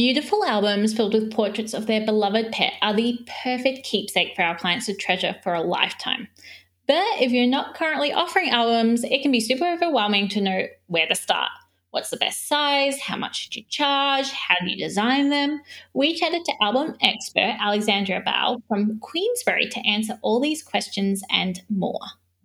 Beautiful albums filled with portraits of their beloved pet are the perfect keepsake for our clients to treasure for a lifetime. But if you're not currently offering albums, it can be super overwhelming to know where to start. What's the best size? How much should you charge? How do you design them? We chatted to album expert Alexandra Baugh from Queensberry to answer all these questions and more.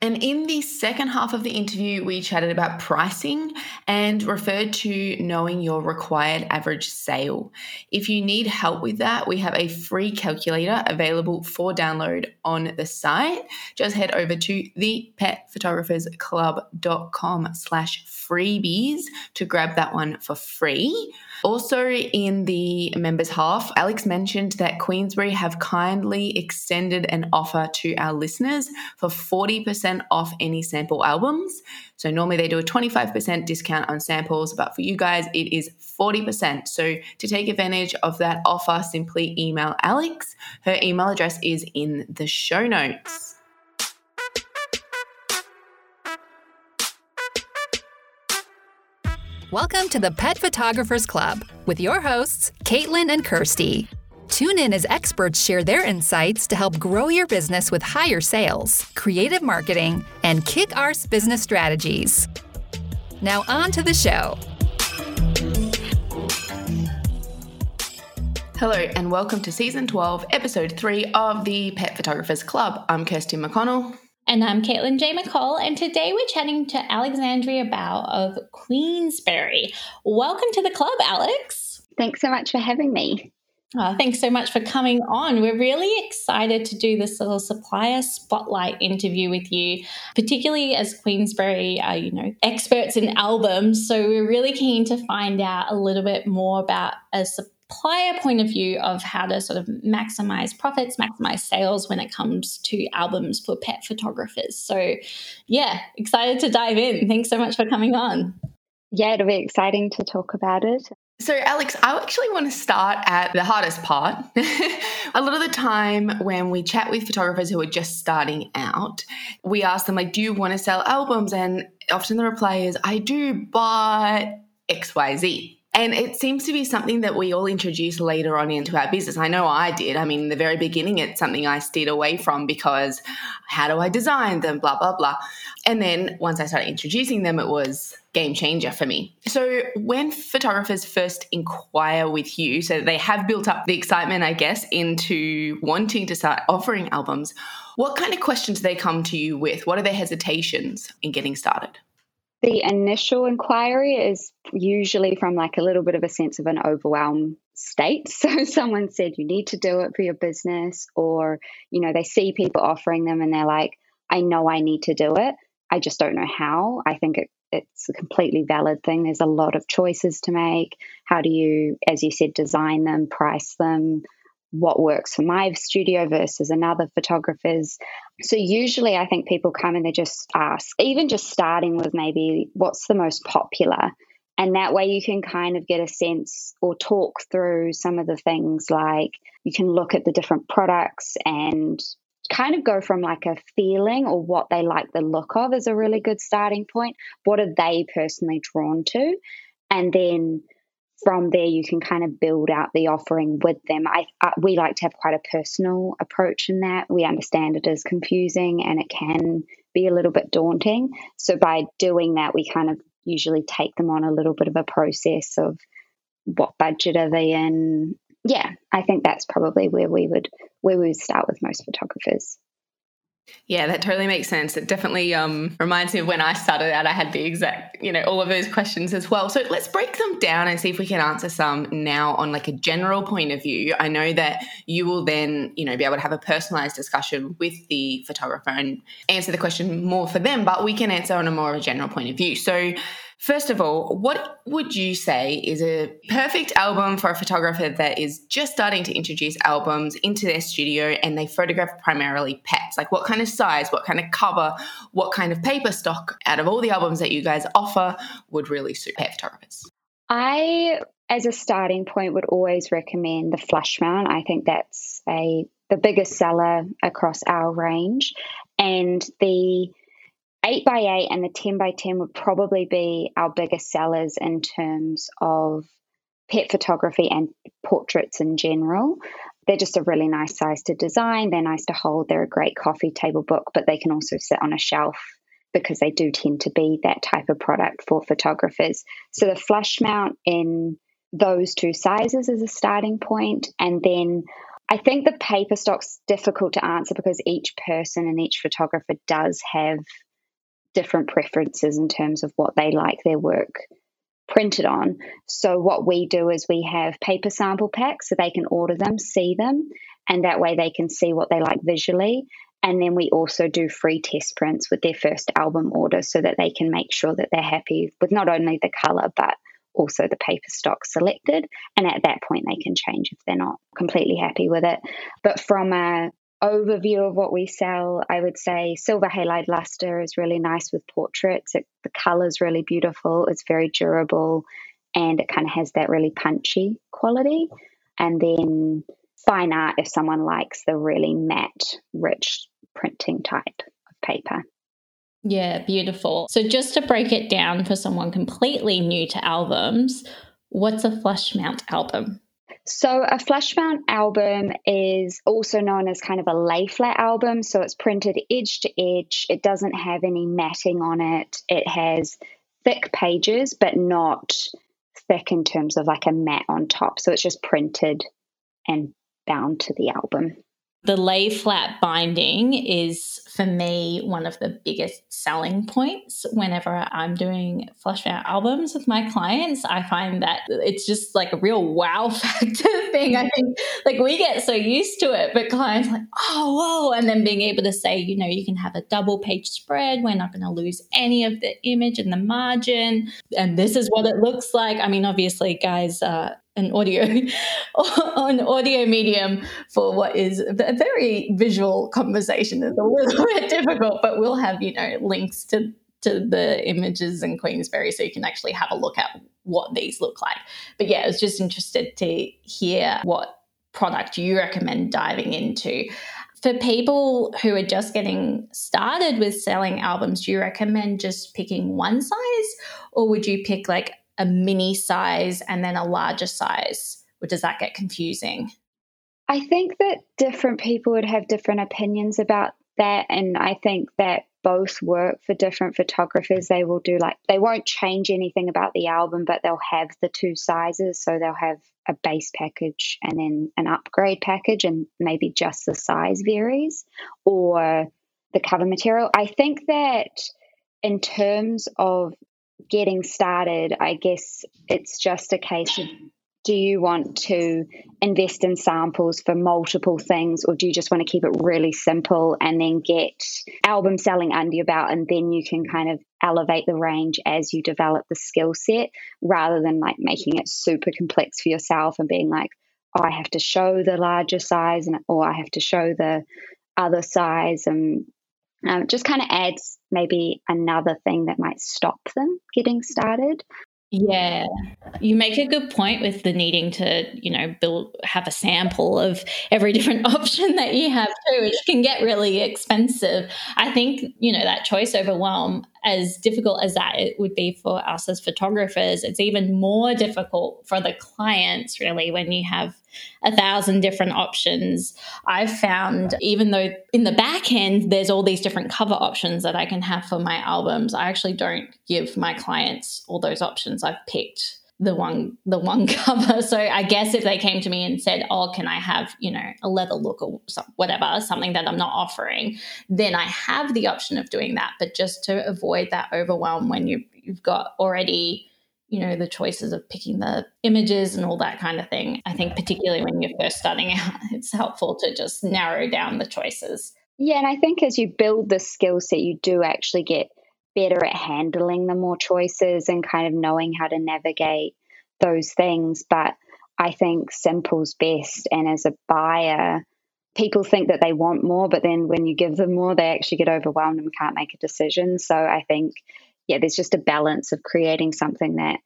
And in the second half of the interview, we chatted about pricing and referred to knowing your required average sale. If you need help with that, we have a free calculator available for download on the site. Just head over to thepetphotographersclub.com slash freebies to grab that one for free. Also, in the members half, Alex mentioned that Queensberry have kindly extended an offer to our listeners for 40% off any sample albums. So, normally they do a 25% discount on samples, but for you guys, it is 40%. So, to take advantage of that offer, simply email Alex. Her email address is in the show notes. Welcome to the Pet Photographers Club with your hosts, Caitlin and Kirsty. Tune in as experts share their insights to help grow your business with higher sales, creative marketing, and kick arse business strategies. Now, on to the show. Hello, and welcome to season 12, episode 3 of the Pet Photographers Club. I'm Kirsty McConnell. And I'm Caitlin J. McCall, and today we're chatting to Alexandria Baugh of Queensberry. Welcome to the club, Alex. Thanks so much for having me. Oh, thanks so much for coming on. We're really excited to do this little supplier spotlight interview with you, particularly as Queensberry are, you know, experts in albums. So we're really keen to find out a little bit more about a supplier supplier point of view of how to sort of maximize profits, maximize sales when it comes to albums for pet photographers. So, yeah, excited to dive in. Thanks so much for coming on. Yeah, it'll be exciting to talk about it. So, Alex, I actually want to start at the hardest part. a lot of the time when we chat with photographers who are just starting out, we ask them, like, do you want to sell albums? And often the reply is, I do, but XYZ. And it seems to be something that we all introduce later on into our business. I know I did. I mean, in the very beginning, it's something I steered away from because how do I design them, blah, blah, blah. And then once I started introducing them, it was game changer for me. So when photographers first inquire with you, so they have built up the excitement, I guess, into wanting to start offering albums, what kind of questions do they come to you with? What are their hesitations in getting started? The initial inquiry is usually from like a little bit of a sense of an overwhelm state. So someone said you need to do it for your business, or you know, they see people offering them and they're like, I know I need to do it. I just don't know how. I think it, it's a completely valid thing. There's a lot of choices to make. How do you, as you said, design them, price them, what works for my studio versus another photographer's. So usually I think people come and they just ask, even just starting with maybe what's the most popular. And that way you can kind of get a sense or talk through some of the things like you can look at the different products and kind of go from like a feeling or what they like the look of is a really good starting point. What are they personally drawn to? And then from there you can kind of build out the offering with them. I, I, we like to have quite a personal approach in that. We understand it is confusing and it can be a little bit daunting. So by doing that we kind of usually take them on a little bit of a process of what budget are they in. Yeah i think that's probably where we would where we would start with most photographers yeah, that totally makes sense. It definitely um, reminds me of when I started out, I had the exact, you know, all of those questions as well. So let's break them down and see if we can answer some now on like a general point of view. I know that you will then, you know, be able to have a personalized discussion with the photographer and answer the question more for them, but we can answer on a more of a general point of view. So First of all, what would you say is a perfect album for a photographer that is just starting to introduce albums into their studio and they photograph primarily pets? Like what kind of size, what kind of cover, what kind of paper stock out of all the albums that you guys offer would really suit pet photographers? I, as a starting point, would always recommend the flush mount. I think that's a the biggest seller across our range. And the 8 by 8 and the 10 by 10 would probably be our biggest sellers in terms of pet photography and portraits in general. They're just a really nice size to design. They're nice to hold. They're a great coffee table book, but they can also sit on a shelf because they do tend to be that type of product for photographers. So the flush mount in those two sizes is a starting point. And then I think the paper stock's difficult to answer because each person and each photographer does have different preferences in terms of what they like their work printed on. So what we do is we have paper sample packs so they can order them, see them, and that way they can see what they like visually. And then we also do free test prints with their first album order so that they can make sure that they're happy with not only the color but also the paper stock selected. And at that point, they can change if they're not completely happy with it. But from a overview of what we sell, I would say silver halide luster is really nice with portraits. It, the color is really beautiful. It's very durable, and it kind of has that really punchy quality. And then fine art, if someone likes the really matte, rich printing type of paper. Yeah, beautiful. So, just to break it down for someone completely new to albums, what's a flush mount album? So, a flush mount album is also known as kind of a lay flat album. So, it's printed edge to edge. It doesn't have any matting on it. It has thick pages, but not thick in terms of like a mat on top. So, it's just printed and bound to the album. The lay flat binding is for me one of the biggest selling points whenever I'm doing flush mount albums with my clients. I find that it's just like a real wow factor thing. I think like we get so used to it, but clients like, oh, whoa. And then being able to say, you know, you can have a double page spread. We're not going to lose any of the image and the margin. And this is what it looks like. I mean, obviously, guys, uh, an audio an audio medium for what is a very visual conversation. Is a little bit difficult but we'll have you know links to to the images in queensberry so you can actually have a look at what these look like. But yeah i was just interested to hear what product you recommend diving into. For people who are just getting started with selling albums do you recommend just picking one size or would you pick like a mini size and then a larger size? Or does that get confusing? I think that different people would have different opinions about that. And I think that both work for different photographers. They will do like, they won't change anything about the album, but they'll have the two sizes. So they'll have a base package and then an upgrade package, and maybe just the size varies or the cover material. I think that in terms of getting started, I guess it's just a case of do you want to invest in samples for multiple things or do you just want to keep it really simple and then get album selling under your belt and then you can kind of elevate the range as you develop the skill set rather than like making it super complex for yourself and being like oh, I have to show the larger size and or I have to show the other size and um, it just kind of adds maybe another thing that might stop them getting started. Yeah, you make a good point with the needing to, you know, build have a sample of every different option that you have too, which can get really expensive. I think you know that choice overwhelm as difficult as that it would be for us as photographers, it's even more difficult for the clients, really, when you have a thousand different options. I've found, even though in the back end, there's all these different cover options that I can have for my albums, I actually don't give my clients all those options. I've picked the one the one cover. So i guess if they came to me and said oh can i have you know a leather look or whatever something that i'm not offering then i have the option of doing that. But just to avoid that overwhelm when you you've got already you know the choices of picking the images and all that kind of thing i think particularly when you're first starting out it's helpful to just narrow down the choices. Yeah and i think as you build the skill set you do actually get better at handling the more choices and kind of knowing how to navigate those things. But I think simple's best. And as a buyer, people think that they want more, but then when you give them more, they actually get overwhelmed and can't make a decision. So I think, yeah, there's just a balance of creating something that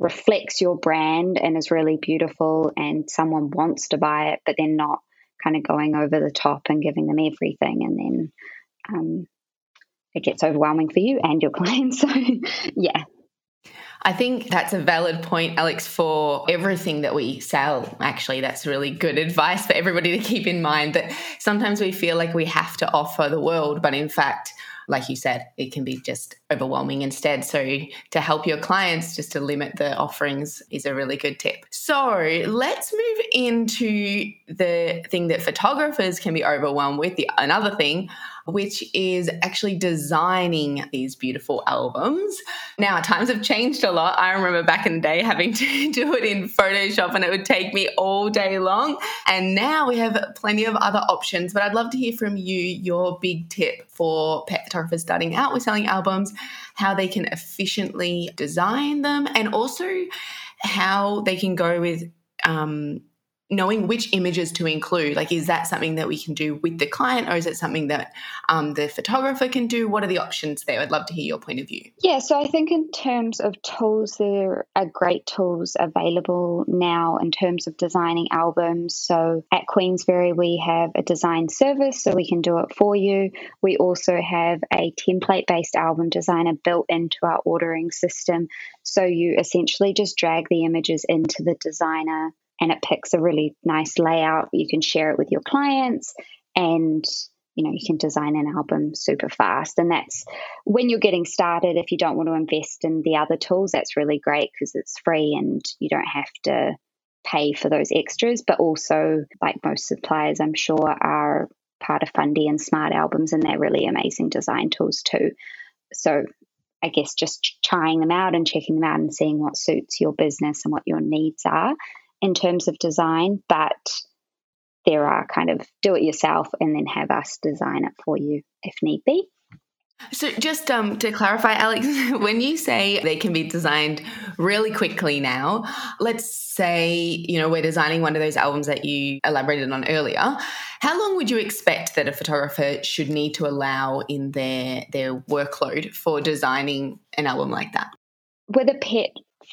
reflects your brand and is really beautiful and someone wants to buy it, but then not kind of going over the top and giving them everything. And then um, it gets overwhelming for you and your clients. So, yeah. I think that's a valid point, Alex, for everything that we sell. Actually, that's really good advice for everybody to keep in mind that sometimes we feel like we have to offer the world, but in fact, like you said, it can be just overwhelming instead. So, to help your clients, just to limit the offerings is a really good tip. So, let's move into the thing that photographers can be overwhelmed with. The another thing which is actually designing these beautiful albums. Now, times have changed a lot. I remember back in the day having to do it in Photoshop and it would take me all day long. And now we have plenty of other options. But I'd love to hear from you your big tip for pet photographers starting out with selling albums, how they can efficiently design them, and also how they can go with um, knowing which images to include like is that something that we can do with the client or is it something that um, the photographer can do? What are the options there? I'd love to hear your point of view. Yeah so i think in terms of tools there are great tools available now in terms of designing albums. So at queensberry we have a design service so we can do it for you. We also have a template based album designer built into our ordering system. So you essentially just drag the images into the designer and it picks a really nice layout. You can share it with your clients and you know you can design an album super fast. And that's when you're getting started if you don't want to invest in the other tools that's really great because it's free and you don't have to pay for those extras. But also like most suppliers i'm sure are part of fundy and smart albums and they're really amazing design tools too. So i guess just trying them out and checking them out and seeing what suits your business and what your needs are in terms of design, but there are kind of do it yourself and then have us design it for you if need be. So, just um, to clarify, Alex, when you say they can be designed really quickly now, let's say you know we're designing one of those albums that you elaborated on earlier. How long would you expect that a photographer should need to allow in their their workload for designing an album like that? With a pet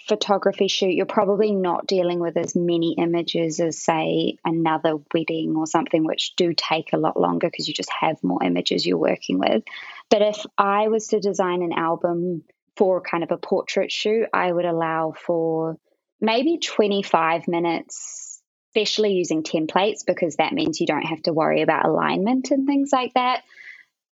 photography shoot, you're probably not dealing with as many images as, say, another wedding or something, which do take a lot longer because you just have more images you're working with. But if I was to design an album for kind of a portrait shoot, I would allow for maybe 25 minutes, especially using templates, because that means you don't have to worry about alignment and things like that.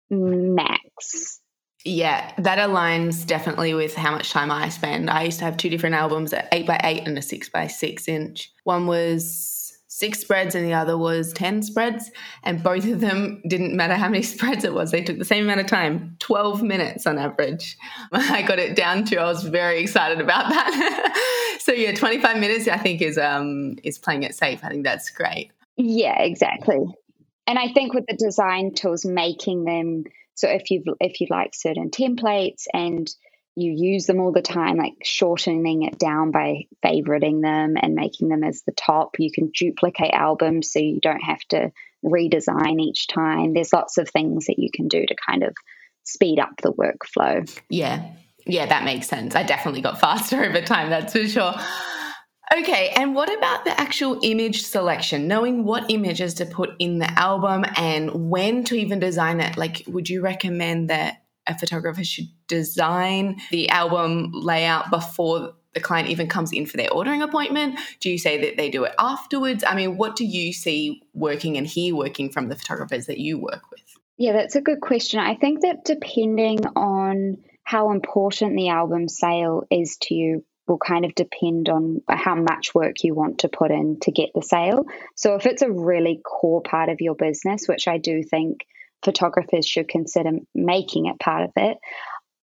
Max. Yeah, that aligns definitely with how much time I spend. I used to have two different albums, an eight by eight and a six by six inch. One was six spreads and the other was 10 spreads. And both of them didn't matter how many spreads it was. They took the same amount of time, 12 minutes on average. I got it down to, I was very excited about that. so yeah, 25 minutes I think is um is playing it safe. I think that's great. Yeah, exactly. And I think with the design tools, making them so if you if you like certain templates and you use them all the time, like shortening it down by favoriting them and making them as the top, you can duplicate albums so you don't have to redesign each time. There's lots of things that you can do to kind of speed up the workflow. Yeah. Yeah, that makes sense. I definitely got faster over time, that's for sure. Okay, and what about the actual image selection? Knowing what images to put in the album and when to even design it. Like, would you recommend that a photographer should design the album layout before the client even comes in for their ordering appointment? Do you say that they do it afterwards? I mean, what do you see working and hear working from the photographers that you work with? Yeah, that's a good question. I think that depending on how important the album sale is to you will kind of depend on how much work you want to put in to get the sale. So if it's a really core part of your business, which I do think photographers should consider making it part of it,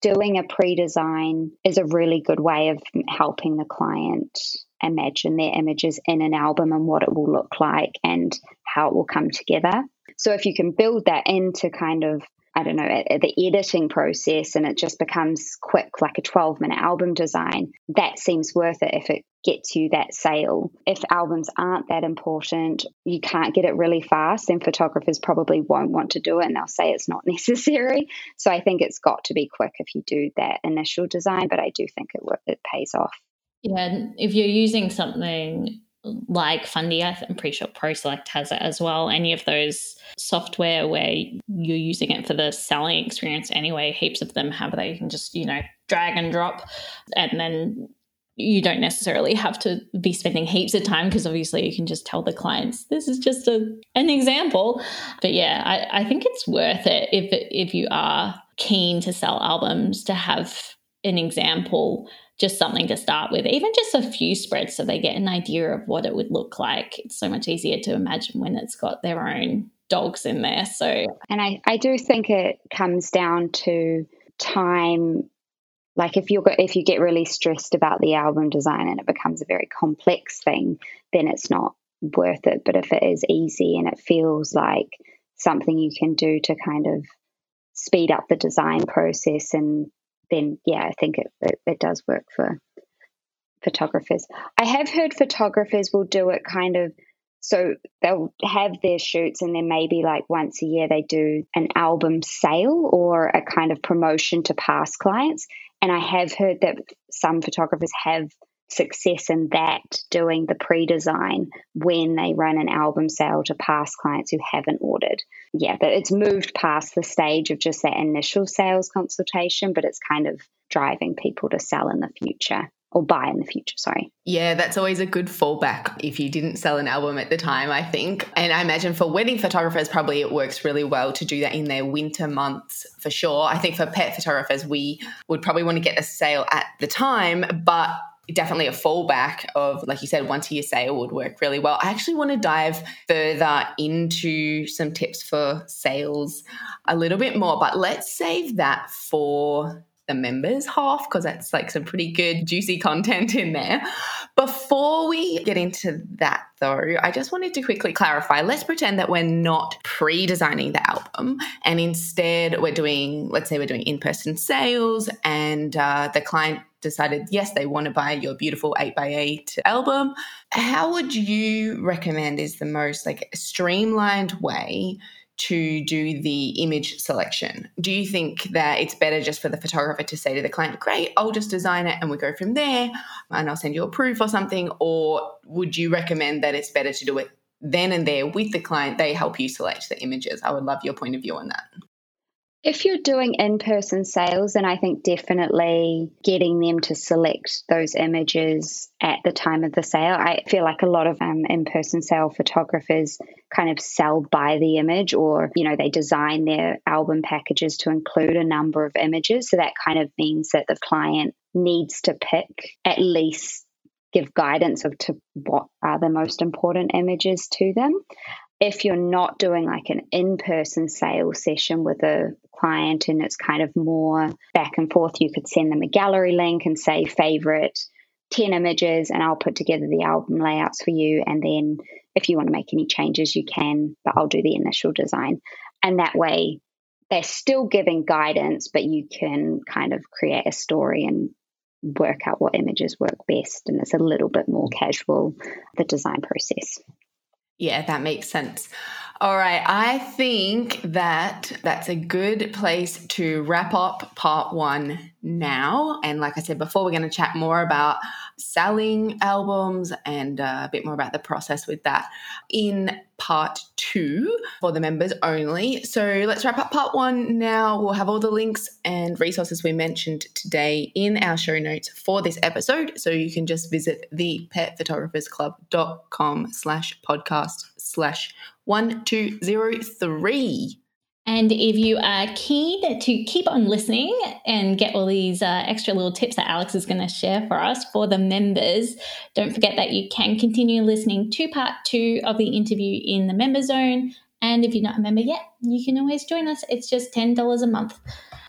doing a pre design is a really good way of helping the client imagine their images in an album and what it will look like and how it will come together. So if you can build that into kind of I don't know, the editing process and it just becomes quick, like a 12 minute album design, that seems worth it if it gets you that sale. If albums aren't that important, you can't get it really fast, then photographers probably won't want to do it and they'll say it's not necessary. So I think it's got to be quick if you do that initial design, but I do think it, it pays off. Yeah, if you're using something like Fundy, I'm pretty sure ProSelect has it as well. Any of those software where you're using it for the selling experience anyway, heaps of them have that. You can just, you know, drag and drop and then you don't necessarily have to be spending heaps of time because obviously you can just tell the clients this is just a, an example but yeah I, I think it's worth it if if you are keen to sell albums to have an example just something to start with even just a few spreads so they get an idea of what it would look like. It's so much easier to imagine when it's got their own dogs in there so. And i i do think it comes down to time. Like if you if you get really stressed about the album design and it becomes a very complex thing then it's not worth it. But if it is easy and it feels like something you can do to kind of speed up the design process and then yeah i think it, it, it does work for photographers i have heard photographers will do it kind of so they'll have their shoots, and then maybe like once a year they do an album sale or a kind of promotion to past clients. And I have heard that some photographers have success in that doing the pre design when they run an album sale to past clients who haven't ordered. Yeah, but it's moved past the stage of just that initial sales consultation, but it's kind of driving people to sell in the future or buy in the future, sorry. Yeah, that's always a good fallback if you didn't sell an album at the time, I think. And I imagine for wedding photographers, probably it works really well to do that in their winter months for sure. I think for pet photographers, we would probably want to get a sale at the time, but definitely a fallback of, like you said, once a year sale would work really well. I actually want to dive further into some tips for sales a little bit more, but let's save that for the members half because that's like some pretty good juicy content in there. Before we get into that though, I just wanted to quickly clarify. Let's pretend that we're not pre-designing the album and instead we're doing, let's say we're doing in-person sales and uh, the client decided yes they want to buy your beautiful 8x8 album how would you recommend is the most like streamlined way to do the image selection? Do you think that it's better just for the photographer to say to the client, Great, I'll just design it and we go from there and I'll send you a proof or something? Or would you recommend that it's better to do it then and there with the client? They help you select the images. I would love your point of view on that. If you're doing in person sales, then I think definitely getting them to select those images at the time of the sale. I feel like a lot of um, in person sale photographers kind of sell by the image or, you know, they design their album packages to include a number of images. So that kind of means that the client needs to pick at least give guidance of to what are the most important images to them if you're not doing like an in person sales session with a client and it's kind of more back and forth, you could send them a gallery link and say favorite 10 images, and I'll put together the album layouts for you. And then if you want to make any changes, you can, but I'll do the initial design. And that way, they're still giving guidance, but you can kind of create a story and work out what images work best. And it's a little bit more casual, the design process. Yeah, that makes sense. All right, I think that that's a good place to wrap up part one now. And like I said before, we're going to chat more about selling albums and uh, a bit more about the process with that in part two for the members only. So let's wrap up part one now. We'll have all the links and resources we mentioned today in our show notes for this episode. So you can just visit the petphotographersclub.com slash podcast slash 1203. And if you are keen to keep on listening and get all these uh, extra little tips that Alex is going to share for us for the members, don't forget that you can continue listening to part two of the interview in the member zone. And if you're not a member yet, you can always join us. It's just $10 a month.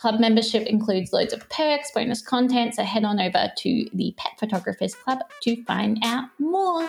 Club membership includes loads of perks, bonus content, so head on over to the Pet Photographers Club to find out more.